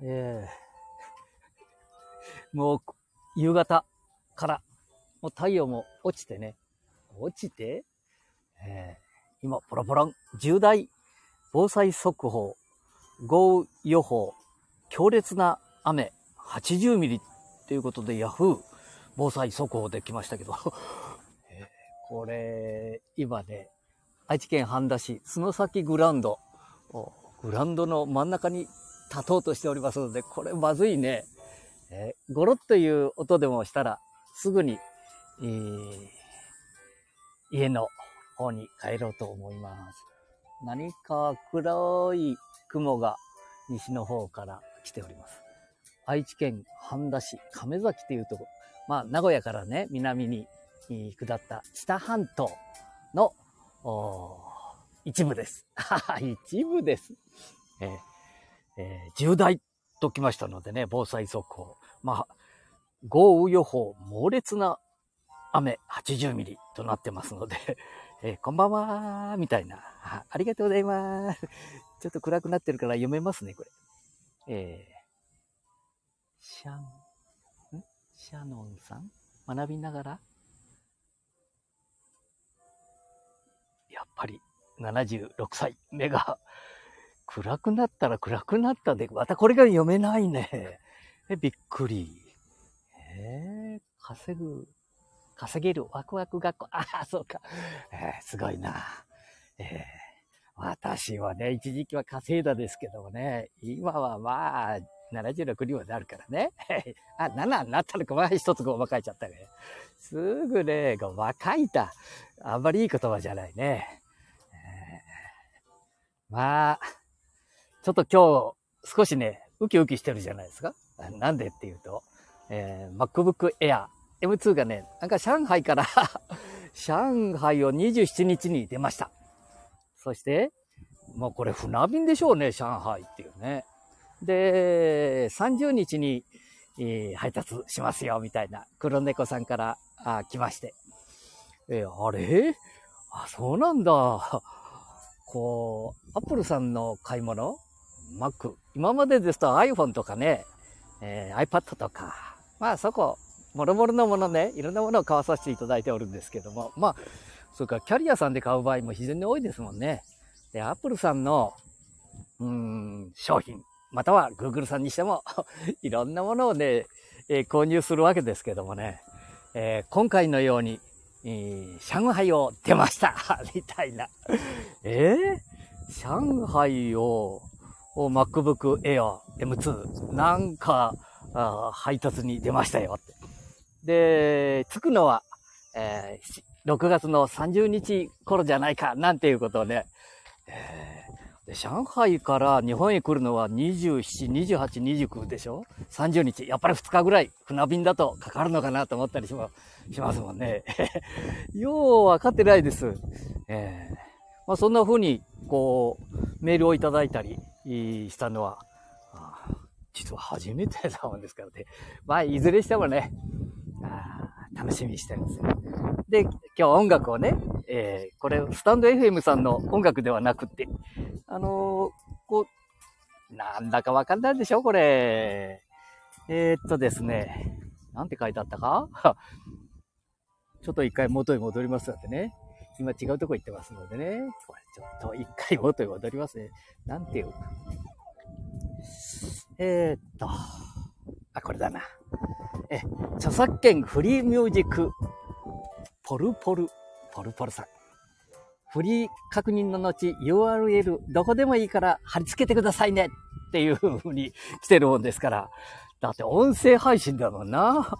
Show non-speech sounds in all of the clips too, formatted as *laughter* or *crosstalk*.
えー、もう、夕方から、もう太陽も落ちてね、落ちて、えー、今、ポロポロン、重大防災速報、豪雨予報、強烈な雨、80ミリということで、ヤフー防災速報できましたけど、*laughs* えー、これ、今ね、愛知県半田市、角崎グランド、グランドの真ん中に立とうとしておりますので、これまずいね。えー、ゴロッという音でもしたら、すぐに、えー、家の方に帰ろうと思います。何か黒い雲が西の方から来ております。愛知県半田市亀崎というところ、まあ、名古屋からね、南に下った知多半島の一部です。*laughs* 一部です。えーえー、重大ときましたのでね、防災速報。まあ、豪雨予報、猛烈な雨80ミリとなってますので、*laughs* えー、こんばんはーみたいなあ。ありがとうございます。*laughs* ちょっと暗くなってるから読めますね、これ。えー、シャン、ん？シャノンさん？学びながら？やっぱり76歳、目が暗くなったら暗くなったで、またこれが読めないね。え、びっくり。えー、稼ぐ、稼げるワクワク学校。ああ、そうか。えー、すごいな。えー、私はね、一時期は稼いだですけどもね、今はまあ、76にはなるからね。*laughs* あ、7になったのか、まあ一つごまかいちゃったね。すぐね、ごまかいた。あんまりいい言葉じゃないね。えー、まあ、ちょっと今日少しね、ウキウキしてるじゃないですか。なんでっていうと、えー、MacBook Air M2 がね、なんか上海から *laughs* 上海を27日に出ました。そして、もうこれ船便でしょうね、上海っていうね。で、30日に、えー、配達しますよ、みたいな黒猫さんからあ来まして。えー、あれ？あ、そうなんだ。こう、アップルさんの買い物？Mac。今までですと iPhone とかね、えー、iPad とか、まあそこ、もろもろのものね、いろんなものを買わさせていただいておるんですけども、まあ、それからキャリアさんで買う場合も非常に多いですもんね。で、Apple さんの、うん、商品、または Google さんにしても *laughs* いろんなものをね、えー、購入するわけですけどもね、えー、今回のように、えー、上海を出ました *laughs* みたいな。えー、上海を MacBook Air M2 なんか配達に出ましたよって。で、着くのは、えー、6月の30日頃じゃないかなんていうことをね、えー、で上海から日本へ来るのは27、28、29でしょ ?30 日。やっぱり2日ぐらい船便だとかかるのかなと思ったりしますもんね。*laughs* ようわかってないです。えーまあ、そんな風に、こう、メールをいただいたり、したのは、実は初めてだもんですからね。まあ、いずれしてもね、楽しみにしてるんですよ。で、今日音楽をね、えー、これ、スタンド FM さんの音楽ではなくて、あのー、こう、なんだかわかんないでしょこれ。えー、っとですね、なんて書いてあったか？*laughs* ちょっと一回元に戻りますのでね。今違うとこ行ってますのでね。これちょっと一回元に戻りますね。なんていうか。えー、っと。あ、これだな。え、著作権フリーミュージック、ポルポル、ポルポルさん。フリー確認の後 URL どこでもいいから貼り付けてくださいねっていう風に来てるもんですから。だって音声配信だもんな。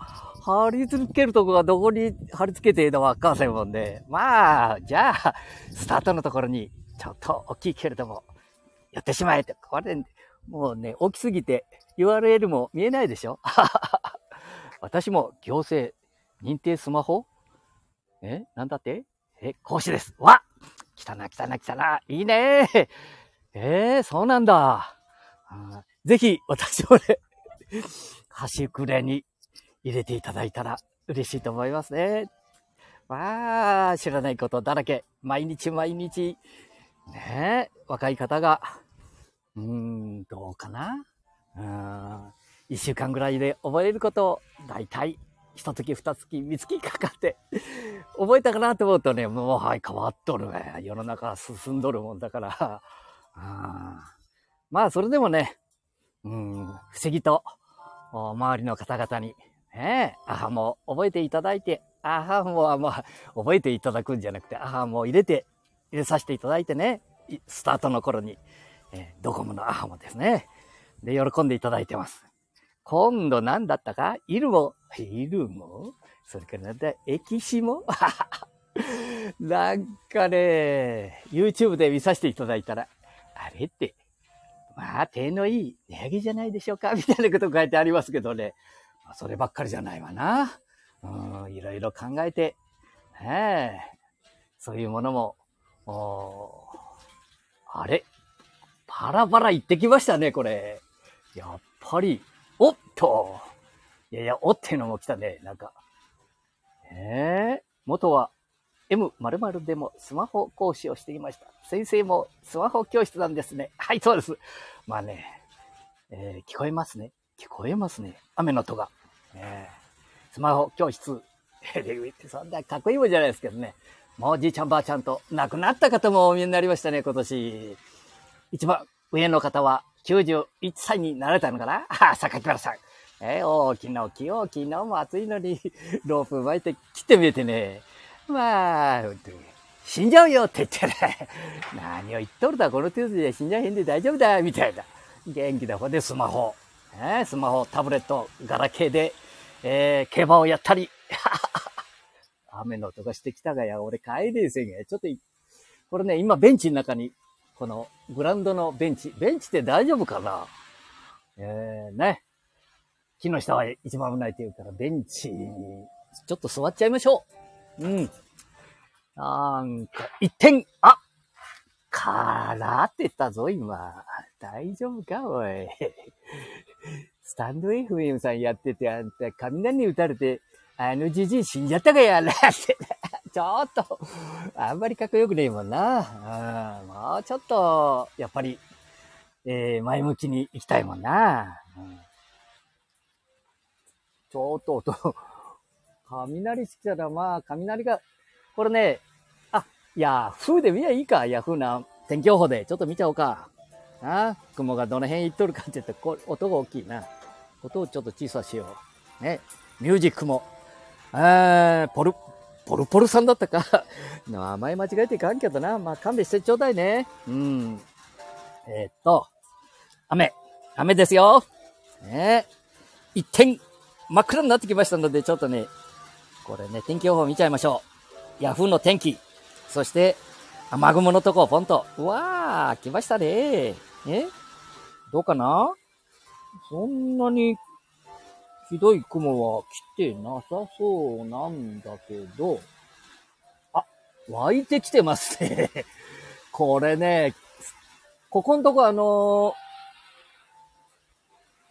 貼り付けるとこがどこに貼り付けていいのわかんないもんで。まあ、じゃあ、スタートのところに、ちょっと大きいけれども、やってしまえって。これ、もうね、大きすぎて URL も見えないでしょ？*laughs* 私も行政認定スマホ？え？なんだって？え、講師です。わ来たな、来たな、来たな。いいねえー、そうなんだ。ぜひ、私もね、*laughs* 端くれに入れていただいたら嬉しいと思いますね。まあ、知らないことだらけ。毎日毎日、ねえ若い方が、うーん、どうかな。うん。一週間ぐらいで覚えることを、だいたい一月二月三月かかって、覚えたかなと思うとね、もうはい変わっとるね。世の中進んどるもんだから。まあ、それでもね、うん、不思議と、周りの方々に、ねえ、アハも覚えていただいて、アハも、まあ、覚えていただくんじゃなくて、アハも入れて、入れさせていただいてね、スタートの頃に、えードコモのアハもですね、で、喜んでいただいてます。今度何だったか？イルモイルモ？それからなんだ？エキシモ？*laughs* なんかね、YouTube で見させていただいたら、あれって、まあ、手のいい値上げじゃないでしょうか？みたいなこと書いてありますけどね。まあそればっかりじゃないわな。うん、いろいろ考えて、ねえ、そういうものも、あれ？パラパラ行ってきましたね、これ。やっぱり、おっといやいや、おっていうのも来たね、なんか。ええ元は M 〇〇でもスマホ講師をしていました。先生もスマホ教室なんですね。はい、そうです。まあね、えー聞こえますね。聞こえますね。雨の音が。えスマホ教室。えーでそんなかっこいいもんじゃないですけどね。もうおじいちゃんばあちゃんと亡くなった方もお見えになりましたね、今年。一番上の方は91歳になられたのかな？あ、榊原さん。えー大きな大きい大きいのも暑いのに、ロープ巻いて切ってみえてね。まあ、死んじゃうよって言ってね。*laughs* 何を言っとるだ、この程度で死んじゃへんで大丈夫だ、みたいな。元気だほでスマホ。えスマホ、タブレット、ガラケーで、えー競馬をやったり。*laughs* 雨の音がしてきたがや、俺帰れせんや。ちょっと、これね、今ベンチの中に、このグラウンドのベンチ。ベンチって大丈夫かな？えー、ね。木の下は一番危ないって言うから、ベンチに、ちょっと座っちゃいましょう。うん。なんか、一点、あからって言ったぞ、今。大丈夫か、おい。スタンド FM さんやってて、あんた、雷に打たれて、あのじじい死んじゃったかや、らって。ちょっと、あんまりかっこよくねえもんな。うん、もうちょっと、やっぱり、えー前向きに行きたいもんな。うんちょっと音、雷好きだな。まあ、雷が、これね、あ、ヤフーで見りゃいいか。ヤフーな天気予報で。ちょっと見ちゃおうか。な雲がどの辺行っとるかって言って、こ音が大きいな。音をちょっと小さしよう。ね。ミュージックも。えー、ポル、ポルポルさんだったか。*laughs* 名前間違えていかんけどな。まあ、勘弁してちょうだいね。うん。えーっと、雨。雨ですよ。ね一点、真っ暗になってきましたので、ちょっとね、これね、天気予報見ちゃいましょう。ヤフーの天気。そして、雨雲のとこ、ポンと。うわー、来ましたね。え？どうかな？そんなに、ひどい雲は来てなさそうなんだけど、あ、湧いてきてますね。*laughs* これね、ここのとこあのー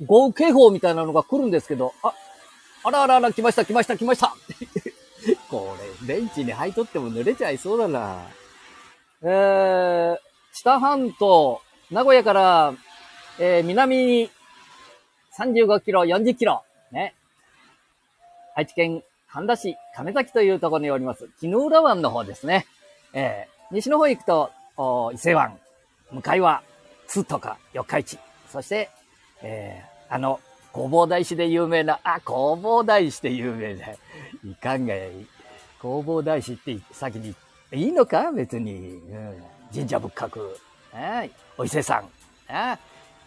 豪雨警報みたいなのが来るんですけど、あ、あらあらあら、来ました、来ました、来ました。*laughs* これ、ベンチに入っとっても濡れちゃいそうだな。えー、知多半島、名古屋から、えー、南に35キロ、40キロ、ね。愛知県半田市亀崎というところにおります、木の浦湾の方ですね。えー、西の方行くと、伊勢湾、向かいは津とか四日市、そして、えー、あの、弘法大師で有名な、あ、弘法大師で有名な、いかんがやい。弘法大師って先に、いいのか？別に、うん。神社仏閣。はい。お伊勢さん。八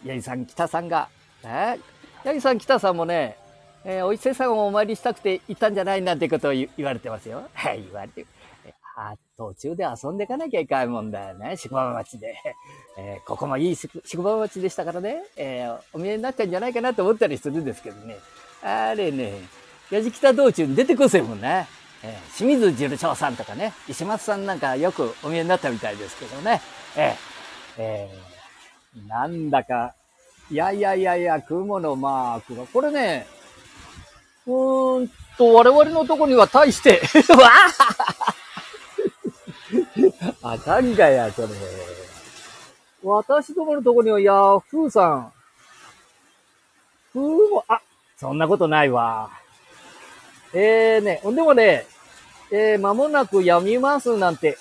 木さん、北さんが。八木さん、北さんもね、えーお伊勢さんをお参りしたくて行ったんじゃないなんてことを言われてますよ。はい、言われて。あ途中で遊んでいかなきゃいかんもんだよね、宿場町で。えーここもいい宿場町でしたからね、えーお見えになったんじゃないかなと思ったりするんですけどね。あれね、矢敷北道中に出てこせもんね。えー清水十長さんとかね、石松さんなんかよくお見えになったみたいですけどね。えーえーなんだか、いやいやいやいや、雲のマークが、これね、うーんと、我々のとこには対して、*laughs* わ *laughs* ああかんがや、それ。私どものとこにはヤフーさん、雲、あ、そんなことないわ。えーね、でもね、えー、間もなくやみますなんて、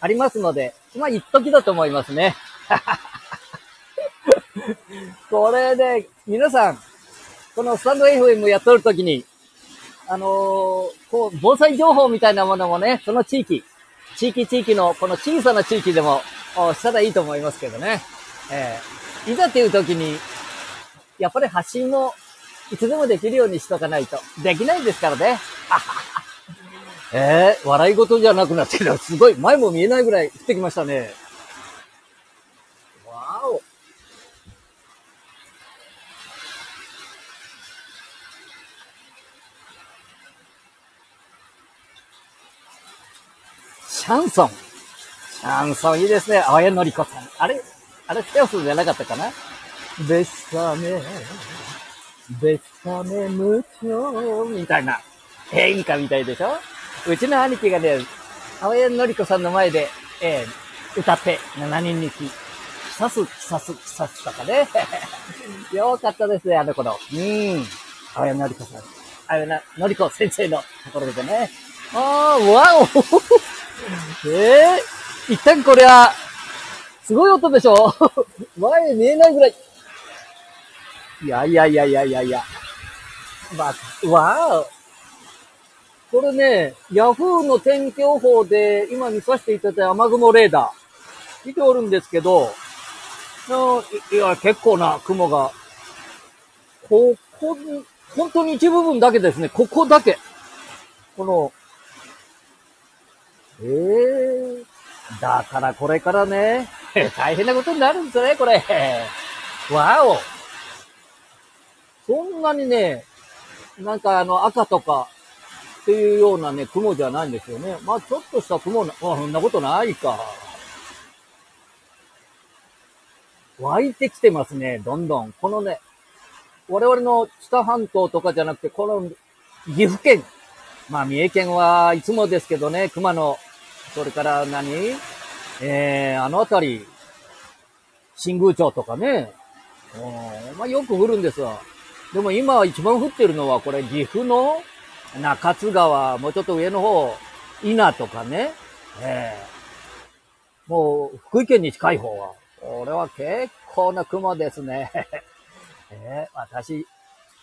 ありますので、まあ、一時だと思いますね。*laughs* これで、皆さん、このスタンド FM やっとるときに、あのー、こう、防災情報みたいなものもね、その地域、地域地域の、この小さな地域でも、したらいいと思いますけどね。えー、いざっていう時に、やっぱり発信も、いつでもできるようにしとかないと。できないですからね。*laughs* えー、笑い事じゃなくなってる。すごい、前も見えないぐらい降ってきましたね。わお。シャンソン。シャンソンいいですね。青谷のりこさん。あれあれ、テオスじゃなかったかな？ベッサメ、ベッサメ無調みたいな。演歌みたいでしょ？うちの兄貴がね、青谷のりこさんの前で、えー、歌って、7人にき、さす、さす、さすとかね。*laughs* よかったですね、あの頃。うん。青谷のりこさん。青谷のりこ先生のところでね。あー、わお *laughs* えー、一旦これは、すごい音でしょ *laughs* 前見えないぐらい。いやいやいやいやいやいや。まあ、わーこれね、ヤフーの天気予報で今見させていただいた雨雲レーダー、見ておるんですけど、いや、結構な雲が、ここ、本当に一部分だけですね、ここだけ。この、ええー、だからこれからね、大変なことになるんですね、これ。わお。そんなにね、なんかあの赤とかっていうようなね、雲じゃないんですよね。まあちょっとした雲な、あ、そんなことないか。湧いてきてますね、どんどん。このね、我々の北半島とかじゃなくて、この岐阜県。まあ三重県はいつもですけどね、熊野、それから何？えー、あのあたり、新宮町とかね。まあよく降るんですわ。でも今一番降ってるのはこれ岐阜の中津川、もうちょっと上の方、稲とかね、えー、もう福井県に近い方は、これは結構な雲ですね。*laughs* えー、私、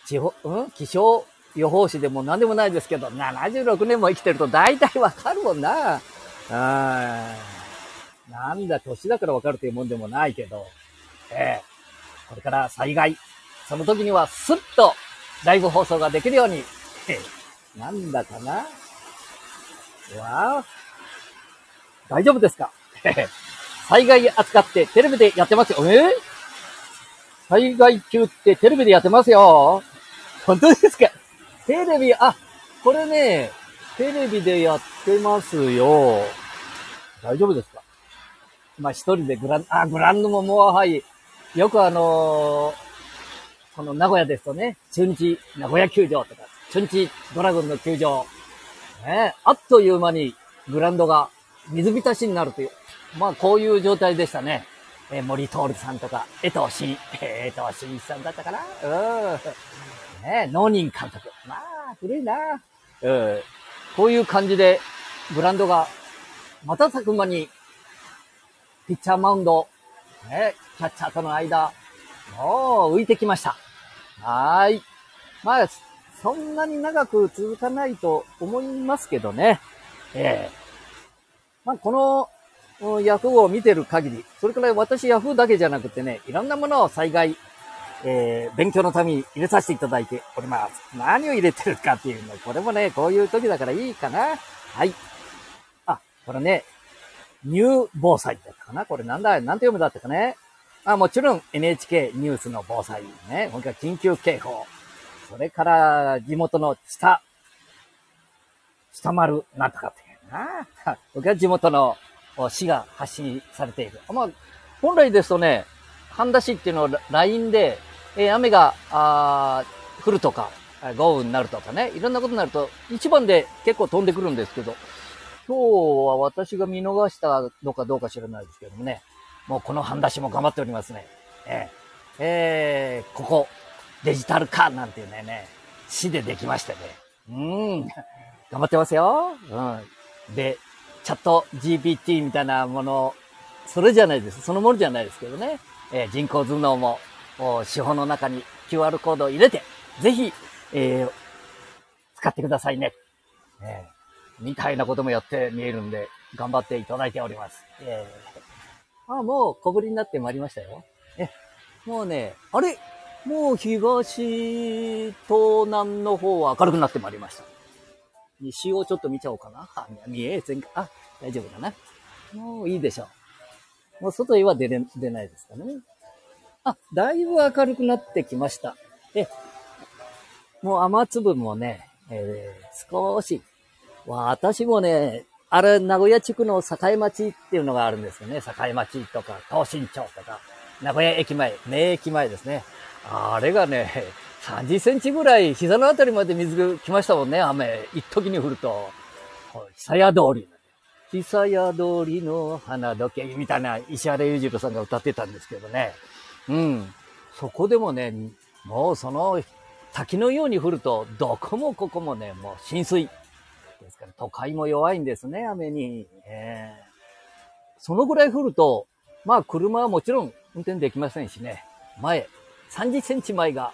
地方、うん？気象予報士でも何でもないですけど、76年も生きてると大体わかるもんな。あなんだ、年だからわかるというもんでもないけど、えー、これから災害、その時にはスッとライブ放送ができるように、なんだかな？わあ。大丈夫ですか？*laughs* 災害扱ってテレビでやってますよ。え？ー、災害中ってテレビでやってますよ。本当ですか？テレビ、あ、これね、テレビでやってますよ。大丈夫ですか？まあ一人でグラン、あ、グランドももうはい。よくあのー、この名古屋ですとね、中日名古屋球場とか、初日ドラゴンの球場。ねあっという間にグランドが水浸しになるという。まあこういう状態でしたね。えー、森徹さんとか、江藤慎、江藤慎さんだったかなうん。ね農人監督。まあ、古いなうん。こういう感じで、グランドが、瞬く間に、ピッチャーマウンド、ね、キャッチャーとの間、もう浮いてきました。はい。まあ、そんなに長く続かないと思いますけどね。ええまあ、このヤフーを見てる限り、それから私ヤフーだけじゃなくてね、いろんなものを災害、えー、勉強のために入れさせていただいております。何を入れてるかっていうの、これもね、こういう時だからいいかな。はい。あ、これね、ニュー防災だったかなこれなんだ、なんて読むだったかねあ、もちろん NHK ニュースの防災ね。もう一回緊急警報。それから、地元の下、下丸なんとかっていうな。*laughs* 僕は地元の市が発信されている。まあ、本来ですとね、半田市っていうのは LINE で、えー、雨が、あ降るとか、豪雨になるとかね、いろんなことになると、一番で結構飛んでくるんですけど、今日は私が見逃したのかどうか知らないですけどもね、もうこの半田市も頑張っておりますね。ええー、ここ、デジタル化なんていうね、ね市でできましてね。うん。頑張ってますよ。うん。で、チャット GPT みたいなもの、それじゃないです。そのものじゃないですけどね。えー、人工頭脳も、手法の中に QR コードを入れて、ぜひ、えー、使ってくださいね。えー、みたいなこともやって見えるんで、頑張っていただいております。えー、あ、もう小ぶりになってまいりましたよ。え、もうね、あれ？もう東、東南の方は明るくなってまいりました。西をちょっと見ちゃおうかな。あ、見え全か。あ、大丈夫かな。もういいでしょう。もう外へは出れ、出ないですかね。あ、だいぶ明るくなってきました。え、もう雨粒もね、えー、少し、私もね、あれ、名古屋地区の境町っていうのがあるんですよね。境町とか、東新町とか、名古屋駅前、名駅前ですね。あれがね、*laughs* 30センチぐらい膝のあたりまで水が来ましたもんね、雨。一時に降ると。久屋通り。久屋通りの花時計みたいな石原裕次郎さんが歌ってたんですけどね。うん。そこでもね、もうその滝のように降ると、どこもここもね、もう浸水。ですから、都会も弱いんですね、雨に。えー、そのぐらい降ると、まあ車はもちろん運転できませんしね。前、30センチ前が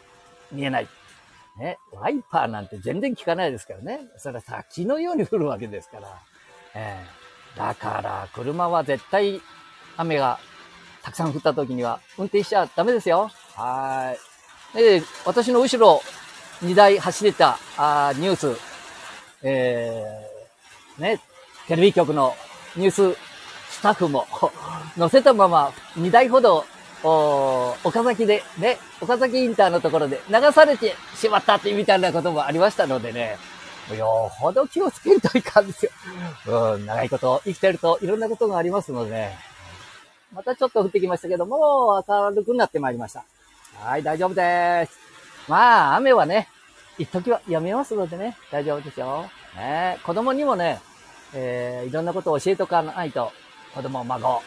見えない。ね、ワイパーなんて全然効かないですからね。それは滝のように降るわけですから。えー、だから、車は絶対雨がたくさん降った時には運転しちゃダメですよ。はい。で、私の後ろ2台走れたあニュース、えー、ね、テレビ局のニューススタッフも *laughs* 乗せたまま2台ほどお岡崎で、ね、岡崎インターのところで流されてしまったってみたいなこともありましたのでね、よほど気をつけるといかんですよ。うん、長いこと生きてるといろんなことがありますので、またちょっと降ってきましたけども、明るくなってまいりました。はい、大丈夫です。まあ、雨はね、一時はやめますのでね、大丈夫ですよ。ね、子供にもね、えー、いろんなことを教えとかないと、子供、孫、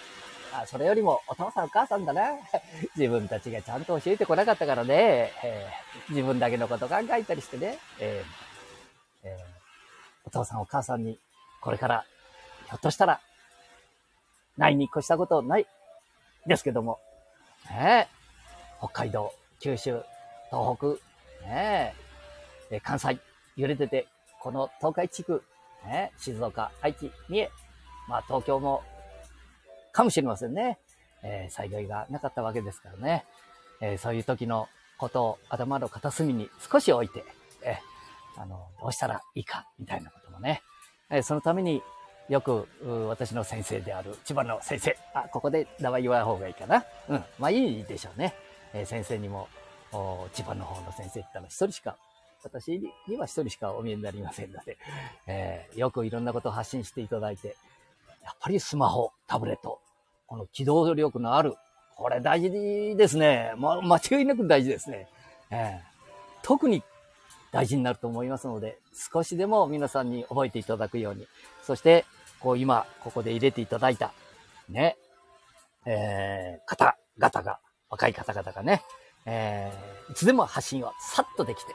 あそれよりもお父さんお母さんだな。*laughs* 自分たちがちゃんと教えてこなかったからね、えー、自分だけのこと考えたりしてね、えーえー、お父さんお母さんにこれからひょっとしたらないに越したことないですけども、ね北海道、九州、東北、ねえ、関西、揺れてて、この東海地区、ね、静岡、愛知、三重、まあ東京もかもしれませんね。えー、災害がなかったわけですからね。えー、そういう時のことを頭の片隅に少し置いて、えー、あの、どうしたらいいか、みたいなこともね。え、そのためによく、私の先生である千葉の先生。あ、ここで名前言わない方がいいかな。うん。まあいいでしょうね。え、先生にも、千葉の方の先生って言ったら一人しか、私には一人しかお見えになりませんので、えー、よくいろんなことを発信していただいて、やっぱりスマホ、タブレット、この機動力のある、これ大事ですね。ま、間違いなく大事ですね。えー、特に大事になると思いますので、少しでも皆さんに覚えていただくように、そして、こう今、ここで入れていただいた、ね、えー、方々が、若い方々がね、えー、いつでも発信をさっとできて、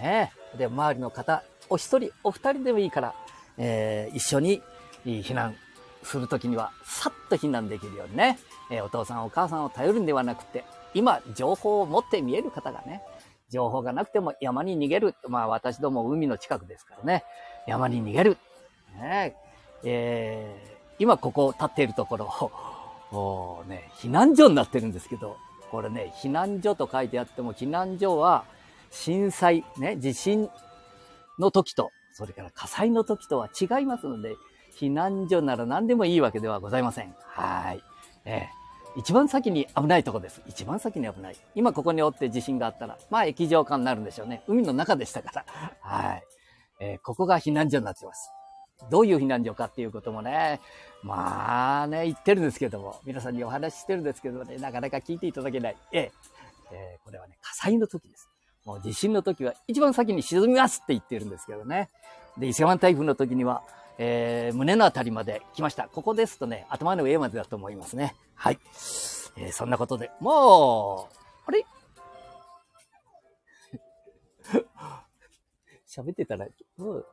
ね、で、周りの方、お一人、お二人でもいいから、えー、一緒に避難するときには、さっと避難できるようにね、えー、お父さんお母さんを頼るんではなくて、今、情報を持って見える方がね、情報がなくても山に逃げる。まあ私ども海の近くですからね、山に逃げる。ねえー、今ここ立っているところ、おね、避難所になってるんですけど、これね、避難所と書いてあっても、避難所は震災、ね、地震の時と、それから火災の時とは違いますので、避難所なら何でもいいわけではございません。はい。えー、一番先に危ないとこです。一番先に危ない。今ここにおって地震があったら、まあ液状化になるんでしょうね。海の中でしたから。はい。えー、ここが避難所になってます。どういう避難所かっていうこともね、まあね、言ってるんですけども、皆さんにお話ししてるんですけどね、なかなか聞いていただけない。えええー、これはね、火災の時です。もう地震の時は一番先に沈みますって言ってるんですけどね。で、伊勢湾台風の時には、えー、胸のあたりまで来ました。ここですとね、頭の上までだと思いますね。はい。えー、そんなことで、もう、あれ？*laughs* 喋ってたら、もう、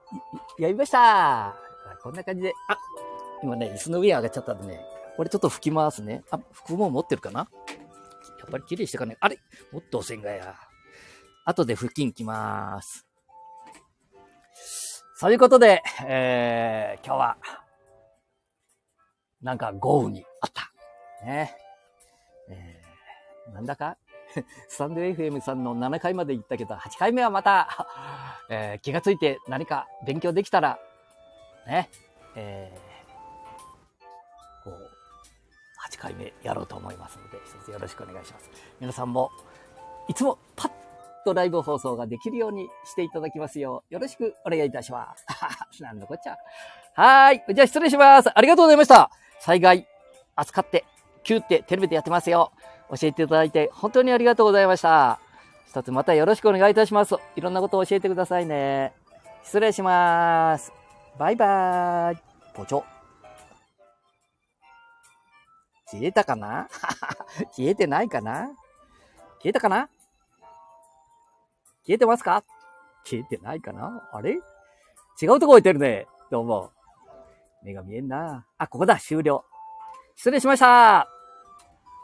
やりましたこんな感じで、あ、今ね、椅子の上上がっちゃったんでね、これちょっと拭きますね。あ、拭くも持ってるかな？やっぱり綺麗してかね。あれ？もっとせんがや。後で拭きんきまーす。そういうことで、えー、今日は、なんか豪雨にあった。ね。えー、なんだか？*laughs* スタンド FM さんの7回まで行ったけど、8回目はまた、えー、気がついて何か勉強できたら、ね、えー、こう、8回目やろうと思いますので、一つよろしくお願いします。皆さんも、いつもパッとライブ放送ができるようにしていただきますよう、よろしくお願いいたします。*laughs* なんだこっちゃ。はーい。じゃあ失礼します。ありがとうございました。災害、扱って、キューってテレビでやってますよ。教えていただいて本当にありがとうございました。一つまたよろしくお願いいたします。いろんなことを教えてくださいね。失礼します。バイバーイ。ポチョ。消えたかな？*laughs* 消えてないかな？消えたかな？消えてますか？消えてないかな？あれ？違うとこ置いてるね。どうも。目が見えんな。あ、ここだ。終了。失礼しました。